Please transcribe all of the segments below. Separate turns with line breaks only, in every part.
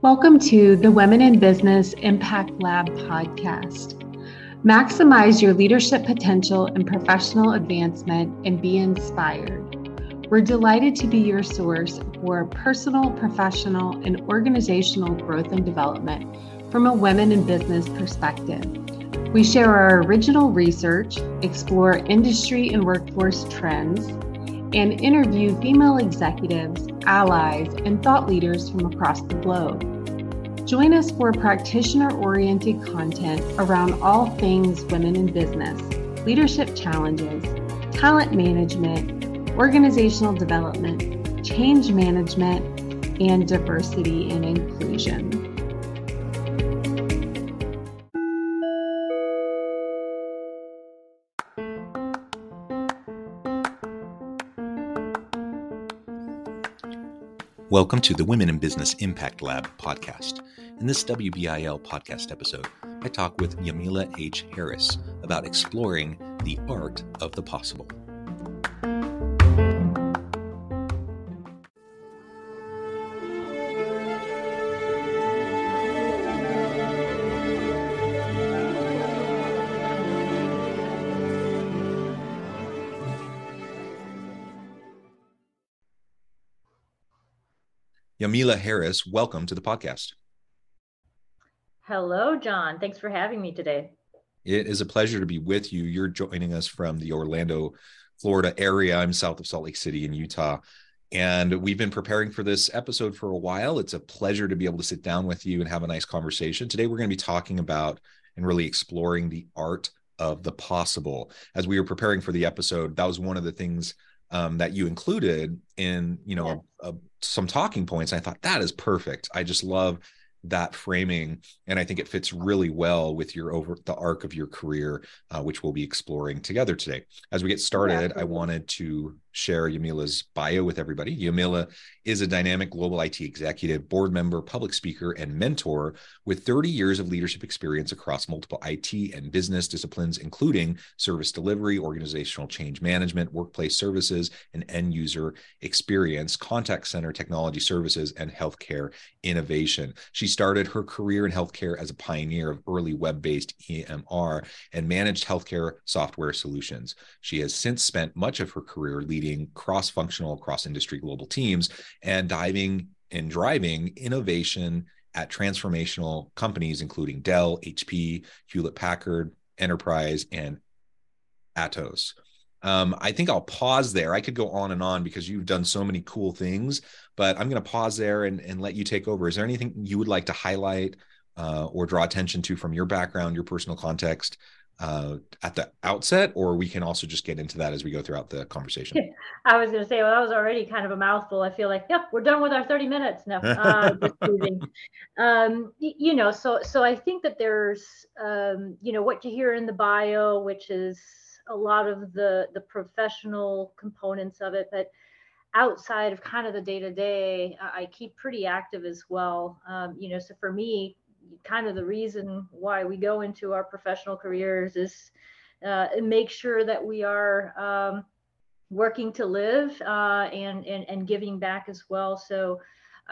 Welcome to the Women in Business Impact Lab podcast. Maximize your leadership potential and professional advancement and be inspired. We're delighted to be your source for personal, professional, and organizational growth and development from a women in business perspective. We share our original research, explore industry and workforce trends, and interview female executives, allies, and thought leaders from across the globe. Join us for practitioner oriented content around all things women in business, leadership challenges, talent management, organizational development, change management, and diversity and inclusion.
Welcome to the Women in Business Impact Lab podcast. In this WBIL podcast episode, I talk with Yamila H. Harris about exploring the art of the possible. Harris, welcome to the podcast.
Hello, John. Thanks for having me today.
It is a pleasure to be with you. You're joining us from the Orlando, Florida area. I'm south of Salt Lake City in Utah. And we've been preparing for this episode for a while. It's a pleasure to be able to sit down with you and have a nice conversation. Today, we're going to be talking about and really exploring the art of the possible. As we were preparing for the episode, that was one of the things um, that you included in you know yeah. some talking points. I thought that is perfect. I just love that framing and i think it fits really well with your over the arc of your career uh, which we'll be exploring together today as we get started yeah, i wanted to share Yamila's bio with everybody. Yamila is a dynamic global IT executive, board member, public speaker, and mentor with 30 years of leadership experience across multiple IT and business disciplines, including service delivery, organizational change management, workplace services, and end user experience, contact center technology services, and healthcare innovation. She started her career in healthcare as a pioneer of early web based EMR and managed healthcare software solutions. She has since spent much of her career leading leading cross functional, cross industry global teams and diving and driving innovation at transformational companies, including Dell, HP, Hewlett Packard, Enterprise, and Atos. Um, I think I'll pause there. I could go on and on because you've done so many cool things, but I'm going to pause there and, and let you take over. Is there anything you would like to highlight uh, or draw attention to from your background, your personal context uh, at the outset, or we can also just get into that as we go throughout the conversation.
I was going to say, well, that was already kind of a mouthful. I feel like, yep, we're done with our 30 minutes now. Uh, um, you know, so so I think that there's, um, you know, what you hear in the bio, which is a lot of the the professional components of it, but outside of kind of the day to day, I keep pretty active as well. Um, you know, so for me, kind of the reason why we go into our professional careers is uh, make sure that we are um, working to live uh, and, and, and giving back as well. So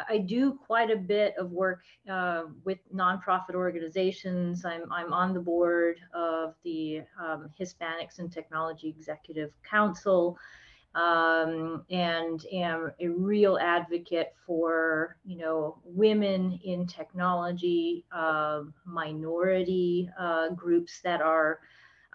I do quite a bit of work uh, with nonprofit organizations. I'm, I'm on the board of the um, Hispanics and Technology Executive Council um, and am a real advocate for you know women in technology, uh, minority uh, groups that are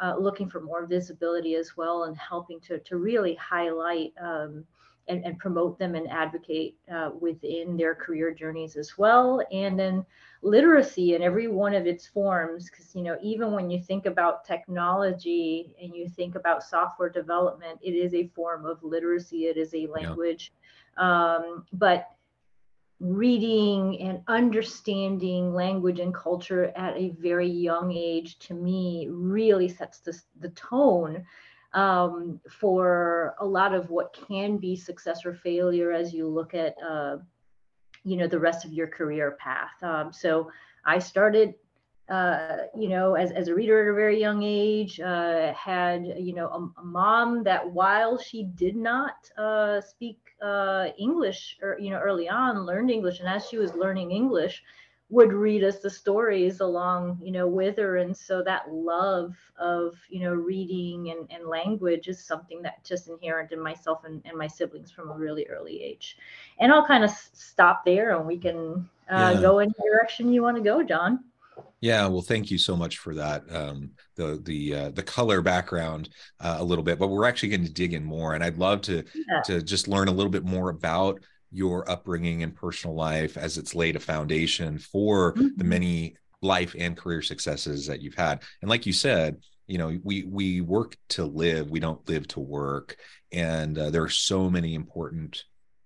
uh, looking for more visibility as well, and helping to to really highlight. Um, and, and, promote them and advocate uh, within their career journeys as well. And then literacy in every one of its forms, because you know, even when you think about technology and you think about software development, it is a form of literacy. It is a language, yeah. um, but reading and understanding language and culture at a very young age to me really sets the, the tone um, for a lot of what can be success or failure as you look at uh, you know the rest of your career path um, so i started uh, you know, as, as a reader at a very young age, uh, had, you know, a, a, mom that while she did not uh, speak uh, English, or, you know, early on, learned English. And as she was learning English, would read us the stories along, you know, with her. And so that love of, you know, reading and, and language is something that just inherent in myself and, and my siblings from a really early age. And I'll kind of stop there and we can uh, yeah. go in the direction you want to go, John.
Yeah, well, thank you so much for that. Um, the the uh, the color background uh, a little bit, but we're actually going to dig in more, and I'd love to yeah. to just learn a little bit more about your upbringing and personal life as it's laid a foundation for mm-hmm. the many life and career successes that you've had. And like you said, you know, we we work to live, we don't live to work, and uh, there are so many important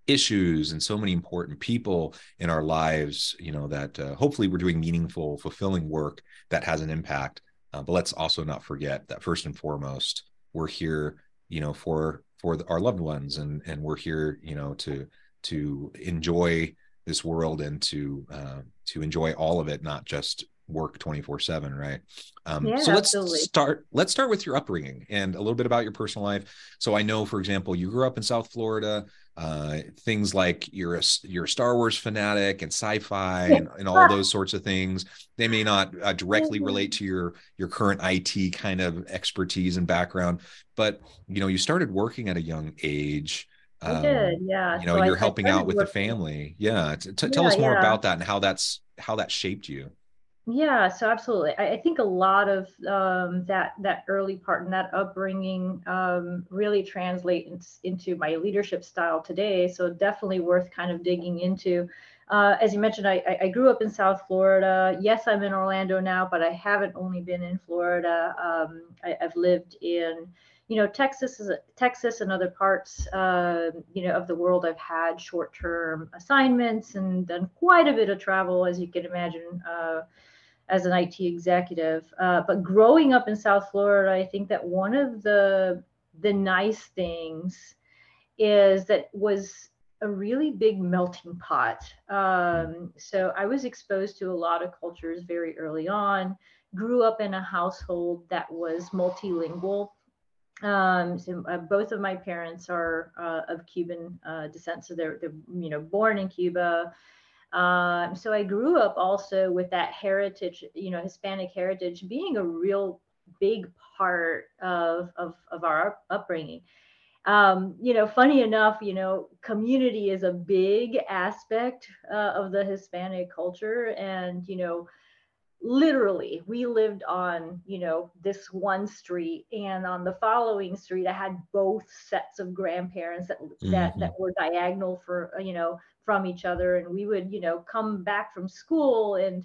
issues and so many important people in our lives you know that uh, hopefully we're doing meaningful fulfilling work that has an impact uh, but let's also not forget that first and foremost we're here you know for for our loved ones and and we're here you know to to enjoy this world and to uh, to enjoy all of it, not just work 24 7 right? Um, yeah, so let's absolutely. start let's start with your upbringing and a little bit about your personal life. So i know for example you grew up in south florida uh, things like you're a you're a star wars fanatic and sci-fi and, and all those sorts of things. They may not uh, directly relate to your your current it kind of expertise and background but you know you started working at a young age
I did, um, yeah.
You know, so you're I, helping I out with working. the family. Yeah. T- t- tell us more yeah. about that and how that's how that shaped you.
Yeah, so absolutely. I, I think a lot of um, that that early part and that upbringing um, really translate in, into my leadership style today. So definitely worth kind of digging into. Uh, as you mentioned, I, I, grew up in South Florida. Yes, I'm in Orlando now, but I haven't only been in Florida. Um, I, have lived in you know, Texas is Texas and other parts, uh, you know, of the world. I've had short-term assignments and done quite a bit of travel, as you can imagine, uh, as an IT executive. Uh, but growing up in South Florida, I think that one of the the nice things is that was a really big melting pot. Um, so I was exposed to a lot of cultures very early on. Grew up in a household that was multilingual um, so uh, both of my parents are uh, of Cuban uh, descent, so they're, they're you know born in Cuba. Um, so I grew up also with that heritage, you know, Hispanic heritage being a real big part of of, of our upbringing. Um, you know, funny enough, you know, community is a big aspect uh, of the Hispanic culture, and you know literally we lived on you know this one street and on the following street i had both sets of grandparents that mm-hmm. that that were diagonal for you know from each other and we would you know come back from school and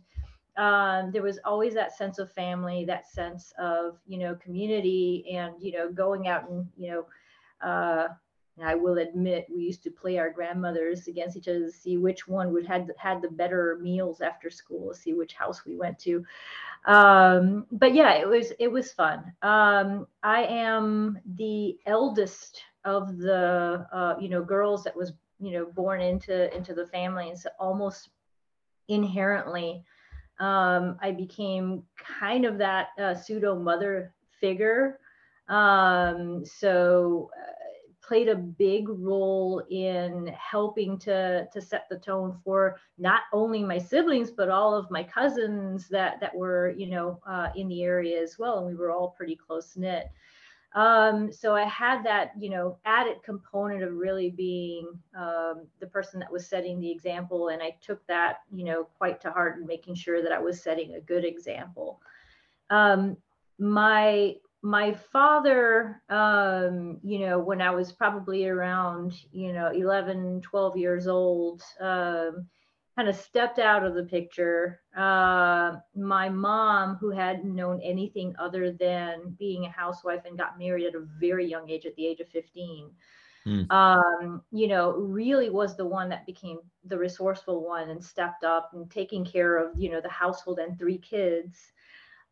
um, there was always that sense of family that sense of you know community and you know going out and you know uh, and I will admit, we used to play our grandmothers against each other to see which one would had had the better meals after school, see which house we went to. Um, but yeah, it was it was fun. Um, I am the eldest of the uh, you know girls that was you know born into into the family, and so almost inherently, um, I became kind of that uh, pseudo mother figure. Um, so. Uh, played a big role in helping to to set the tone for not only my siblings but all of my cousins that that were you know uh, in the area as well and we were all pretty close knit. Um, so i had that you know added component of really being um, the person that was setting the example and i took that you know quite to heart and making sure that i was setting a good example. Um, my my father um, you know when i was probably around you know 11 12 years old um, kind of stepped out of the picture uh, my mom who hadn't known anything other than being a housewife and got married at a very young age at the age of 15 mm. um, you know really was the one that became the resourceful one and stepped up and taking care of you know the household and three kids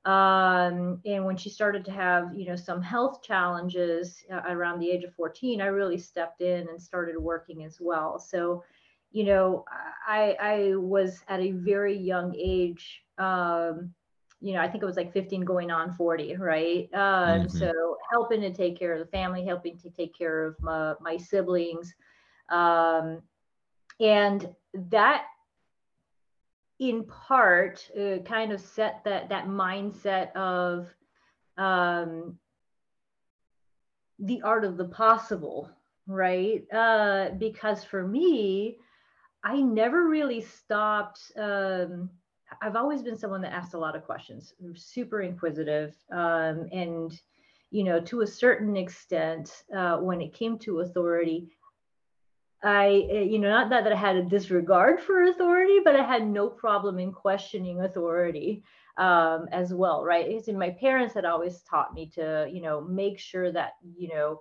um, and when she started to have, you know, some health challenges uh, around the age of 14, I really stepped in and started working as well. So, you know, I, I was at a very young age, um, you know, I think it was like 15 going on 40, right? Um, mm-hmm. So helping to take care of the family, helping to take care of my, my siblings. Um, and that in part uh, kind of set that that mindset of um, the art of the possible right? Uh, because for me i never really stopped um, i've always been someone that asked a lot of questions I'm super inquisitive um, and you know to a certain extent uh, when it came to authority I, eh, you know, not that, that I had a disregard for authority, but I had no problem in questioning authority um, as well, right? Because my parents had always taught me to, you know, make sure that, you know,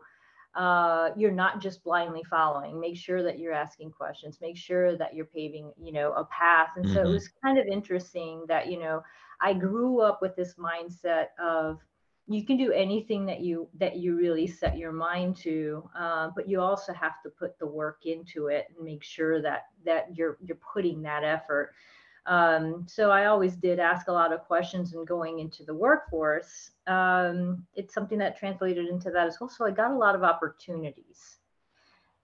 uh, you're not just blindly following. Make sure that you're asking questions. Make sure that you're paving, you know, a path. And mm-hmm. so it mm-hmm. was kind of interesting that, you know, I grew up with this mindset of, you can do anything that you that you really set your mind to uh, but you also have to put the work into it and make sure that that you're you're putting that effort. Um, so i always did ask a lot of questions and going into the workforce. Um, it's something that translated into that as well. So i got a lot of opportunities.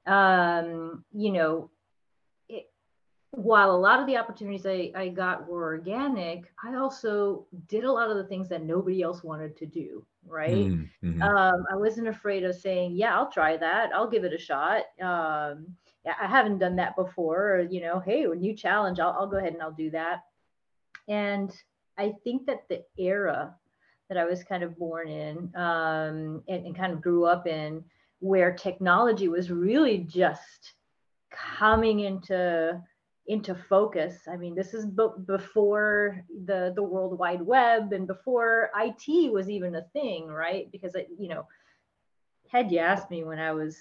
Um, you know while a lot of the opportunities I, I got were organic, I also did a lot of the things that nobody else wanted to do. Right. Mm-hmm. Um, I wasn't afraid of saying, yeah, I'll try that. I'll give it a shot. Um, I haven't done that before. Or, you know, hey, a new challenge, I'll, I'll go ahead and I'll do that. And I think that the era that I was kind of born in um, and, and kind of grew up in, where technology was really just coming into into focus. I mean, this is b- before the the World Wide Web and before IT was even a thing, right? Because I, you know, had you asked me when I was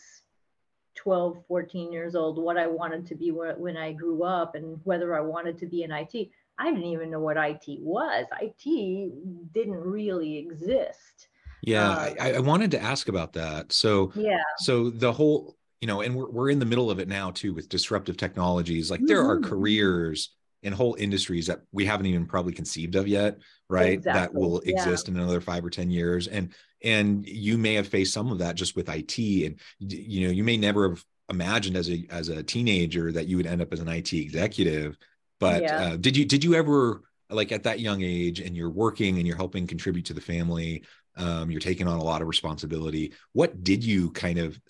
12, 14 years old what I wanted to be when I grew up and whether I wanted to be in IT, I didn't even know what IT was. IT didn't really exist.
Yeah, um, I, I wanted to ask about that. So, yeah. So the whole you know, and we're, we're in the middle of it now too with disruptive technologies. Like there are mm-hmm. careers in whole industries that we haven't even probably conceived of yet, right? Exactly. That will exist yeah. in another five or 10 years. And, and you may have faced some of that just with IT and, you know, you may never have imagined as a, as a teenager that you would end up as an IT executive, but yeah. uh, did you, did you ever like at that young age and you're working and you're helping contribute to the family, um, you're taking on a lot of responsibility. What did you kind of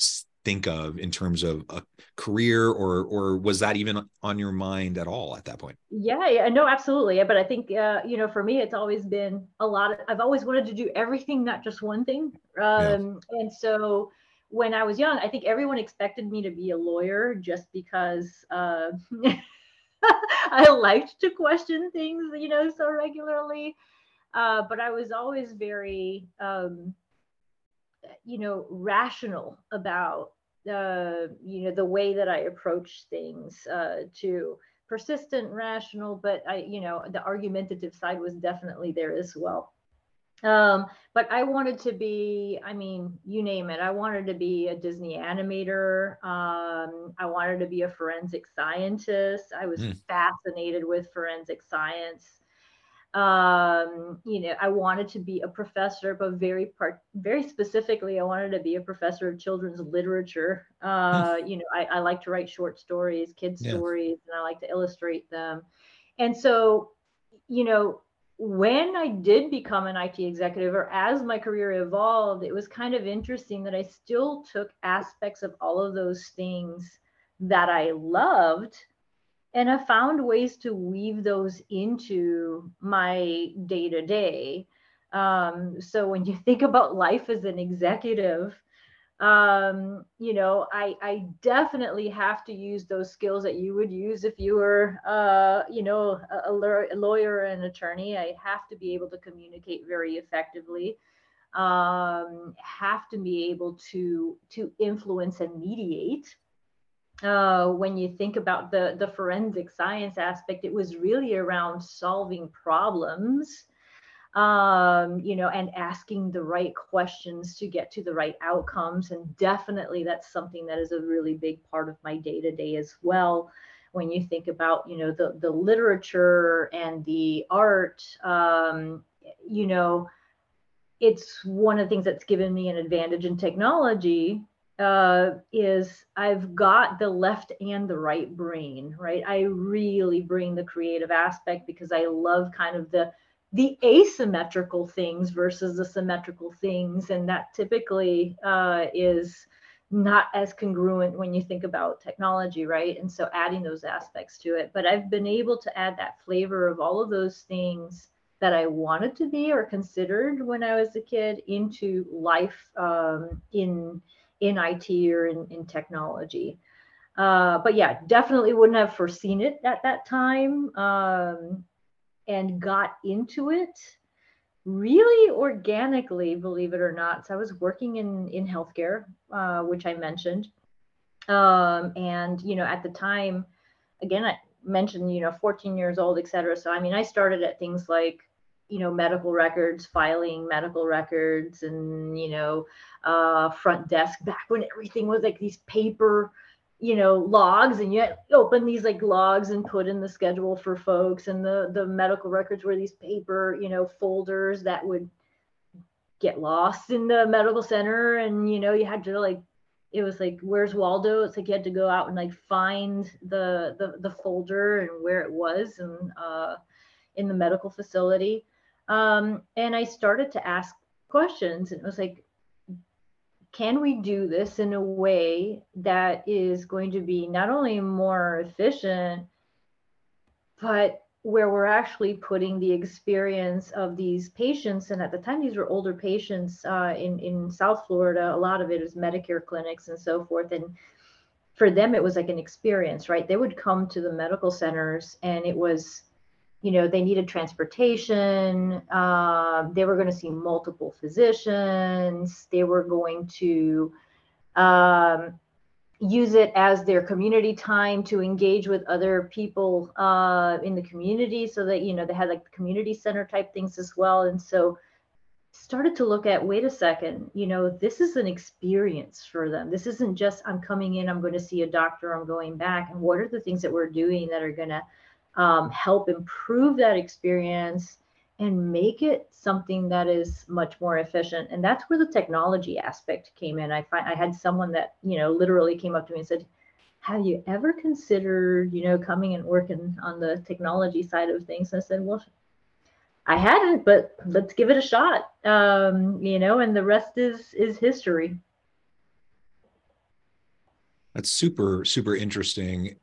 think of in terms of a career or or was that even on your mind at all at that point
yeah yeah no absolutely but i think uh, you know for me it's always been a lot of i've always wanted to do everything not just one thing um, yeah. and so when i was young i think everyone expected me to be a lawyer just because uh, i liked to question things you know so regularly uh, but i was always very um, you know rational about uh, you know the way that I approach things uh, to persistent, rational, but I you know the argumentative side was definitely there as well. Um, but I wanted to be, I mean, you name it. I wanted to be a Disney animator. Um, I wanted to be a forensic scientist. I was mm. fascinated with forensic science um, you know, I wanted to be a professor, but very part, very specifically, I wanted to be a professor of children's literature. Uh, you know, I, I, like to write short stories, kids yeah. stories, and I like to illustrate them. And so, you know, when I did become an IT executive, or as my career evolved, it was kind of interesting that I still took aspects of all of those things that I loved and I found ways to weave those into my day to day. So when you think about life as an executive, um, you know, I, I definitely have to use those skills that you would use if you were, uh, you know, a, a lawyer or an attorney. I have to be able to communicate very effectively. Um, have to be able to to influence and mediate uh, when you think about the, the forensic science aspect, it was really around solving problems, um, you know, and asking the right questions to get to the right outcomes. And definitely that's something that is a really big part of my day to day as well. When you think about, you know, the, the literature and the art, um, you know, it's one of the things that's given me an advantage in technology uh, is I've got the left and the right brain, right? I really bring the creative aspect because I love kind of the the asymmetrical things versus the symmetrical things, and that typically uh, is not as congruent when you think about technology, right? And so adding those aspects to it. But I've been able to add that flavor of all of those things that I wanted to be or considered when I was a kid into life um, in in IT or in, in technology. Uh, but yeah, definitely wouldn't have foreseen it at that time um, and got into it really organically, believe it or not. So I was working in in healthcare, uh, which I mentioned, um, and you know at the time, again I mentioned you know 14 years old, et cetera. So I mean I started at things like you know medical records filing medical records and you know uh, front desk back when everything was like these paper you know logs and you had open these like logs and put in the schedule for folks and the the medical records were these paper you know folders that would get lost in the medical center and you know you had to like it was like where's waldo? It's like you had to go out and like find the the, the folder and where it was and uh in the medical facility um, and I started to ask questions, and it was like, can we do this in a way that is going to be not only more efficient, but where we're actually putting the experience of these patients, and at the time these were older patients uh, in in South Florida. A lot of it is Medicare clinics and so forth, and for them it was like an experience, right? They would come to the medical centers, and it was you know they needed transportation uh, they were going to see multiple physicians they were going to um, use it as their community time to engage with other people uh, in the community so that you know they had like community center type things as well. And so started to look at wait a second you know this is an experience for them. This isn't just i'm coming in i'm going to see a doctor i'm going back and what are the things that we're doing that are going to um, help improve that experience and make it something that is much more efficient. And that's where the technology aspect came in. I find i had someone that you know literally came up to me and said have you ever considered you know coming and working on the technology side of things? And i said well i hadn't but let's give it a shot um, you know and the rest is is history.
That's super super interesting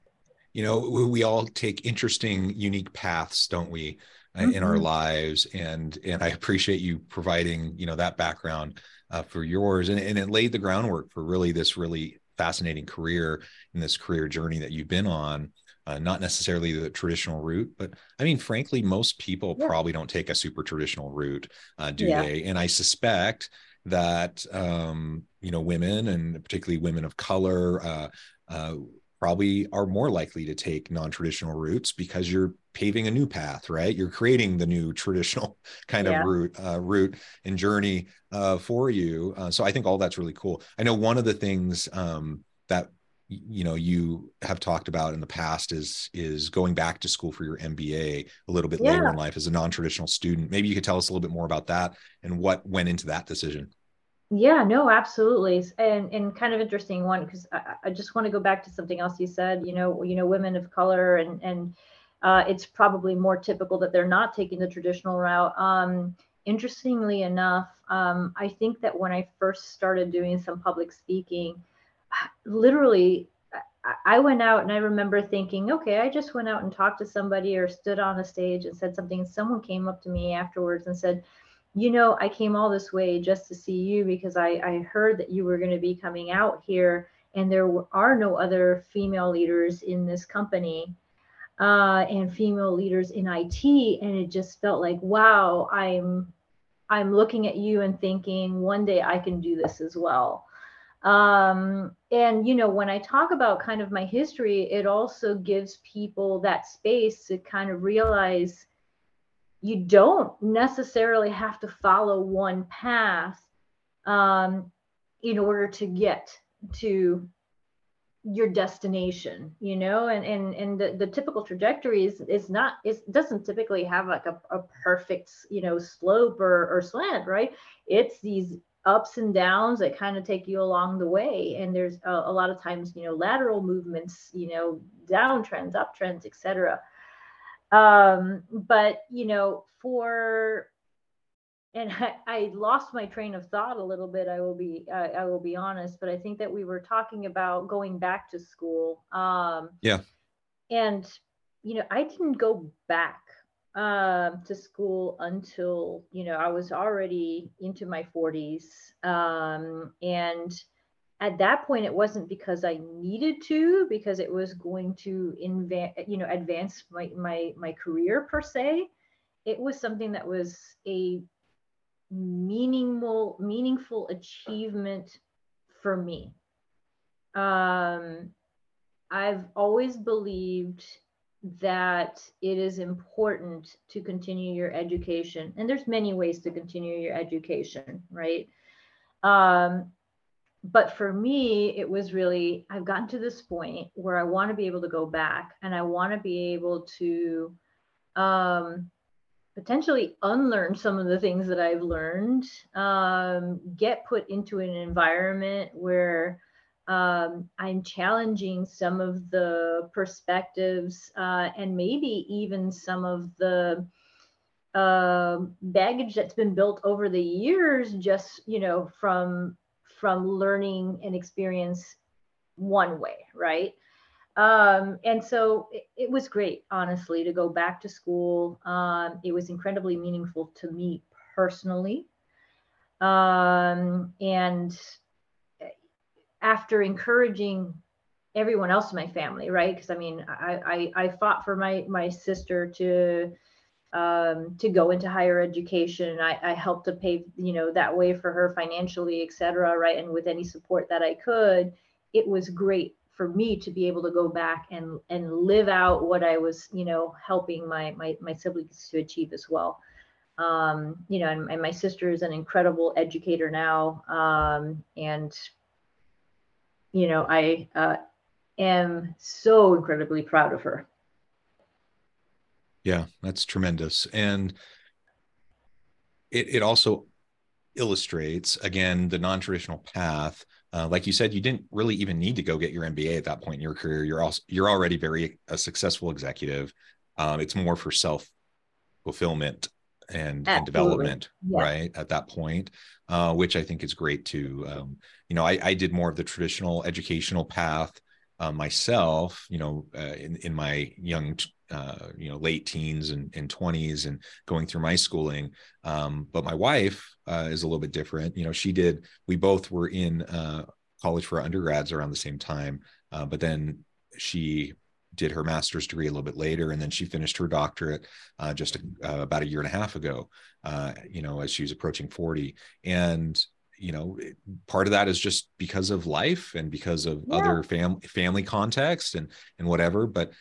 you know we all take interesting unique paths don't we mm-hmm. in our mm-hmm. lives and and i appreciate you providing you know that background uh, for yours and, and it laid the groundwork for really this really fascinating career in this career journey that you've been on uh, not necessarily the traditional route but i mean frankly most people yeah. probably don't take a super traditional route uh, do yeah. they and i suspect that um, you know women and particularly women of color uh, uh, probably are more likely to take non-traditional routes because you're paving a new path right? You're creating the new traditional kind yeah. of route uh, route and journey uh, for you. Uh, so i think all that's really cool. I know one of the things um, that you know you have talked about in the past is is going back to school for your mba a little bit yeah. later in life as a non-traditional student. Maybe you could tell us a little bit more about that and what went into that decision
yeah, no, absolutely. And and kind of interesting one because I, I just want to go back to something else you said, you know, you know, women of color and and uh, it's probably more typical that they're not taking the traditional route. Um, interestingly enough, um, I think that when I first started doing some public speaking, literally I went out and I remember thinking, okay, I just went out and talked to somebody or stood on a stage and said something. and Someone came up to me afterwards and said, you know, I came all this way just to see you because I, I heard that you were going to be coming out here and there are no other female leaders in this company uh, and female leaders in IT. And it just felt like, wow, I'm I'm looking at you and thinking one day I can do this as well. Um, and you know, when I talk about kind of my history, it also gives people that space to kind of realize you don't necessarily have to follow one path um, in order to get to your destination you know? And and and the, the typical trajectory is is not it doesn't typically have like a, a perfect you know slope or, or slant right? It's these ups and downs that kind of take you along the way. And there's a, a lot of times you know lateral movements you know downtrends uptrends etc um but you know for and I, I, lost my train of thought a little bit. I will be uh, I will be honest, but I think that we were talking about going back to school. Um,
yeah.
And you know, I didn't go back um, to school until you know I was already into my 40s, um, and at that point it wasn't because I needed to, because it was going to inva- you know advance my my my career per se. It was something that was a meaningful meaningful achievement for me um, i've always believed that it is important to continue your education and there's many ways to continue your education right um, but for me it was really i've gotten to this point where i want to be able to go back and i want to be able to um, potentially unlearn some of the things that I've learned, um, get put into an environment where um, I'm challenging some of the perspectives uh, and maybe even some of the uh, baggage that's been built over the years, just you know, from from learning and experience one way, right? Um, and so it, it, was great, honestly, to go back to school. Um, it was incredibly meaningful to me personally. Um, and after encouraging everyone else in my family, right? Because I mean, I, I, I fought for my my sister to um, to go into higher education. I, I helped to pave, you know, that way for her financially, et cetera, right? And with any support that I could, it was great for me to be able to go back and and live out what I was, you know, helping my my, my siblings to achieve as well. Um, you know, and, and, my sister is an incredible educator now, um, and you know, I uh, am so incredibly proud of her.
Yeah, that's tremendous, and it it also illustrates again the non-traditional path uh, like you said, you didn't really even need to go get your MBA at that point in your career. You're also you're already very a successful executive. Um, it's more for self fulfillment and, and development, yeah. right? At that point, uh, which I think is great too. Um, you know, I, I, did more of the traditional educational path uh, myself. You know, uh, in in my young uh, you know late teens and, and 20s and going through my schooling. Um, but my wife uh, is a little bit different. You know she did we both were in uh, college for undergrads around the same time uh, but then she did her master's degree a little bit later and then she finished her doctorate uh, just a, uh, about a year and a half ago you know as she was approaching 40 and you know part of that is just because of life and because of yeah. other fam- family context and and whatever but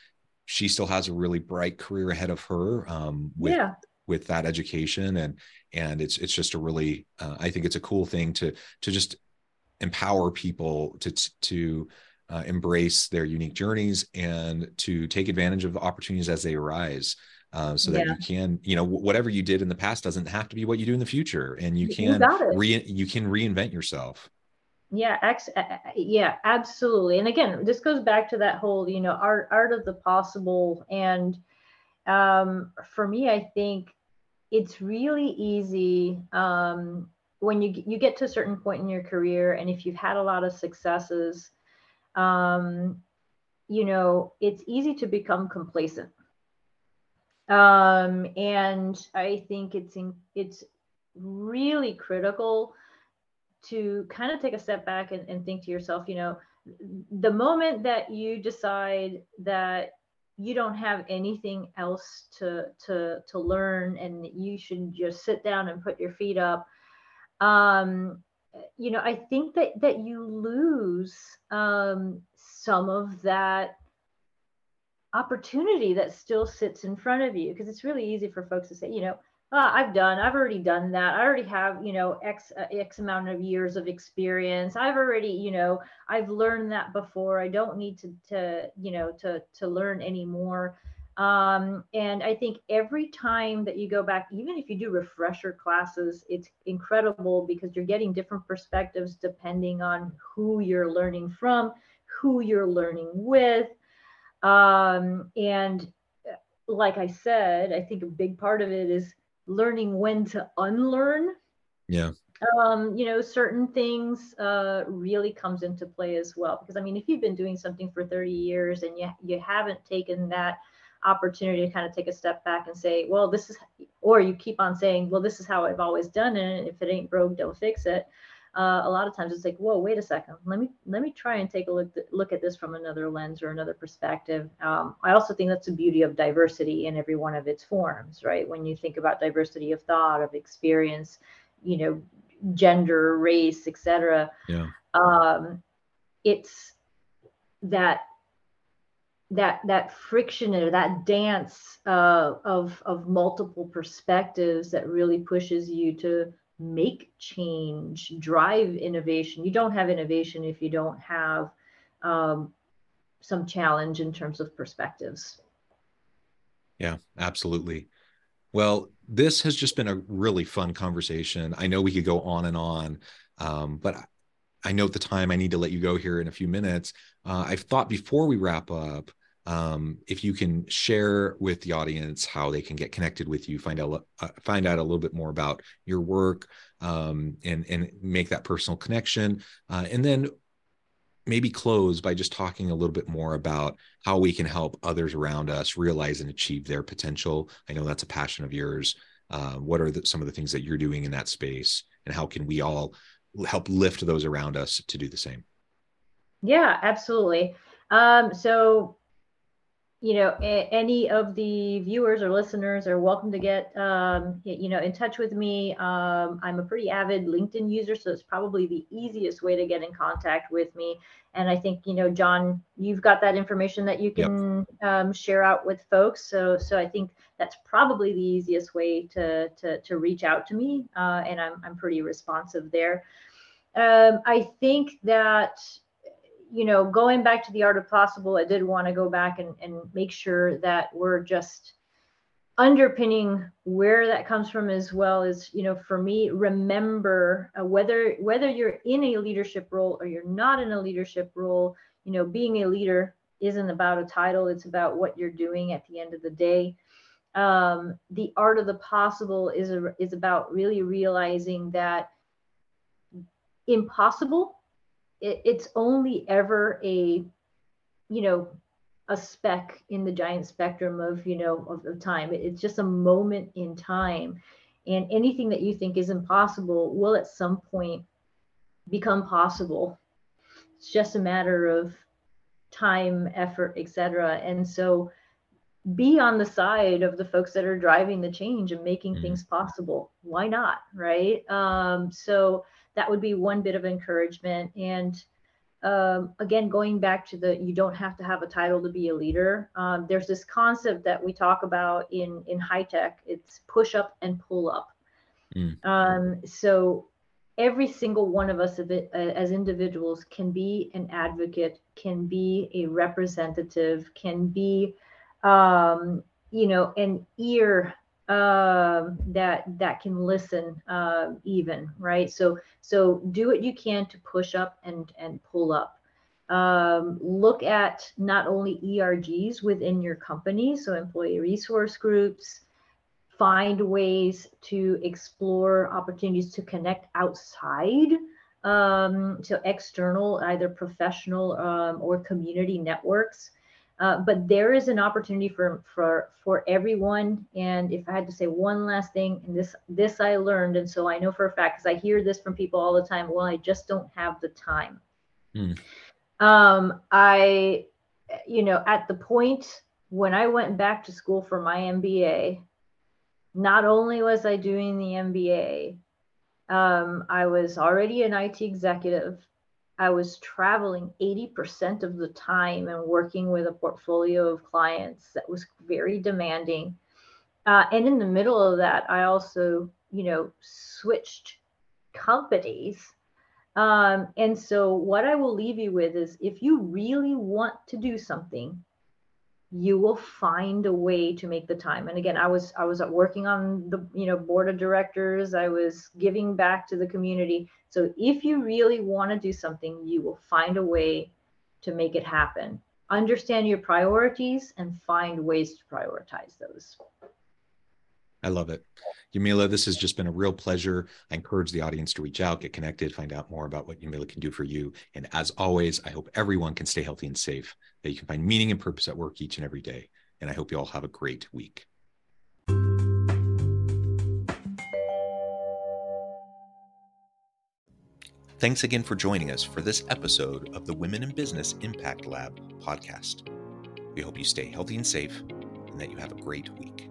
she still has a really bright career ahead of her um, with yeah. with that education and and it's it's just a really uh, I think it's a cool thing to to just empower people to to uh, embrace their unique journeys and to take advantage of the opportunities as they arise uh, so that yeah. you can you know whatever you did in the past doesn't have to be what you do in the future and you can you, re- you can reinvent yourself
yeah ex- yeah absolutely and again this goes back to that whole you know art art of the possible and um, for me i think it's really easy um, when you you get to a certain point in your career and if you've had a lot of successes um, you know it's easy to become complacent. Um, and i think it's in, it's really critical to kind of take a step back and, and think to yourself, you know, the moment that you decide that you don't have anything else to to to learn and you should just sit down and put your feet up um you know i think that that you lose um some of that opportunity that still sits in front of you. Because it's really easy for folks to say you know uh, I've done, I've already done that. I already have, you know, X, uh, X amount of years of experience. I've already, you know, I've learned that before. I don't need to, to, you know, to, to learn anymore. Um, and I think every time that you go back, even if you do refresher classes, it's incredible because you're getting different perspectives depending on who you're learning from, who you're learning with. Um, and uh, like I said, I think a big part of it is learning when to unlearn.
Yeah.
Um, you know certain things uh, really comes into play as well. Because i mean if you've been doing something for 30 years and you, you haven't taken that opportunity to kind of take a step back and say well this is or you keep on saying well this is how i've always done it. And if it ain't broke don't fix it uh, a lot of times it's like, whoa, wait a second. Let me let me try and take a look look at this from another lens or another perspective. Um, I also think that's the beauty of diversity in every one of its forms, right? When you think about diversity of thought, of experience, you know, gender, race, etc.
Yeah.
Um, it's that that that friction or that dance uh, of of multiple perspectives that really pushes you to make change, drive innovation. You don't have innovation if you don't have um, some challenge in terms of perspectives.
Yeah, absolutely. Well, this has just been a really fun conversation. I know we could go on and on, um, but I know the time I need to let you go here in a few minutes. Uh, I've thought before we wrap up, um, if you can share with the audience how they can get connected with you, find out uh, find out a little bit more about your work, um, and and make that personal connection, uh, and then maybe close by just talking a little bit more about how we can help others around us realize and achieve their potential. I know that's a passion of yours. Uh, what are the, some of the things that you're doing in that space, and how can we all help lift those around us to do the same?
Yeah, absolutely. Um, so you know, a, any of the viewers or listeners are welcome to get, um, you know, in touch with me. Um, I'm a pretty avid LinkedIn user, so it's probably the easiest way to get in contact with me. And I think, you know, John, you've got that information that you can yep. um, share out with folks. So, so I think that's probably the easiest way to to, to reach out to me, uh, and I'm I'm pretty responsive there. Um, I think that you know, going back to the art of possible, I did want to go back and, and make sure that we're just underpinning where that comes from as well as you know for me remember uh, whether whether you're in a leadership role or you're not in a leadership role you know being a leader isn't about a title it's about what you're doing at the end of the day. Um, the art of the possible is a, is about really realizing that impossible it, it's only ever a you know a speck in the giant spectrum of you know of, of time. It, it's just a moment in time. And anything that you think is impossible will at some point become possible. It's just a matter of time effort etc and so be on the side of the folks that are driving the change and making mm-hmm. things possible. Why not right? Um, so that would be one bit of encouragement. And um, again, going back to the you don't have to have a title to be a leader. Um, there's this concept that we talk about in in high tech. It's push up and pull up. Mm. Um, so every single one of us as individuals can be an advocate, can be a representative, can be um, you know an ear um, that that can listen uh, even right? So so do what you can to push up and and pull up. Um, look at not only ergs within your company so employee resource groups find ways to explore opportunities to connect outside um, to external either professional um, or community networks uh, but there is an opportunity for for for everyone. And if I had to say one last thing, and this this I learned, and so I know for a fact because I hear this from people all the time. Well, I just don't have the time. Mm. Um, I, you know, at the point when I went back to school for my MBA, not only was I doing the MBA, um, I was already an IT executive. I was traveling 80% of the time and working with a portfolio of clients that was very demanding. Uh, and in the middle of that, I also, you know, switched companies. Um, and so, what I will leave you with is if you really want to do something, you will find a way to make the time. And again i was i was working on the you know board of directors. I was giving back to the community. So if you really want to do something you will find a way to make it happen. Understand your priorities and find ways to prioritize those
I love it. Yamila, this has just been a real pleasure. I encourage the audience to reach out, get connected, find out more about what Yamila can do for you. And as always, I hope everyone can stay healthy and safe, that you can find meaning and purpose at work each and every day. And I hope you all have a great week. Thanks again for joining us for this episode of the Women in Business Impact Lab podcast. We hope you stay healthy and safe and that you have a great week.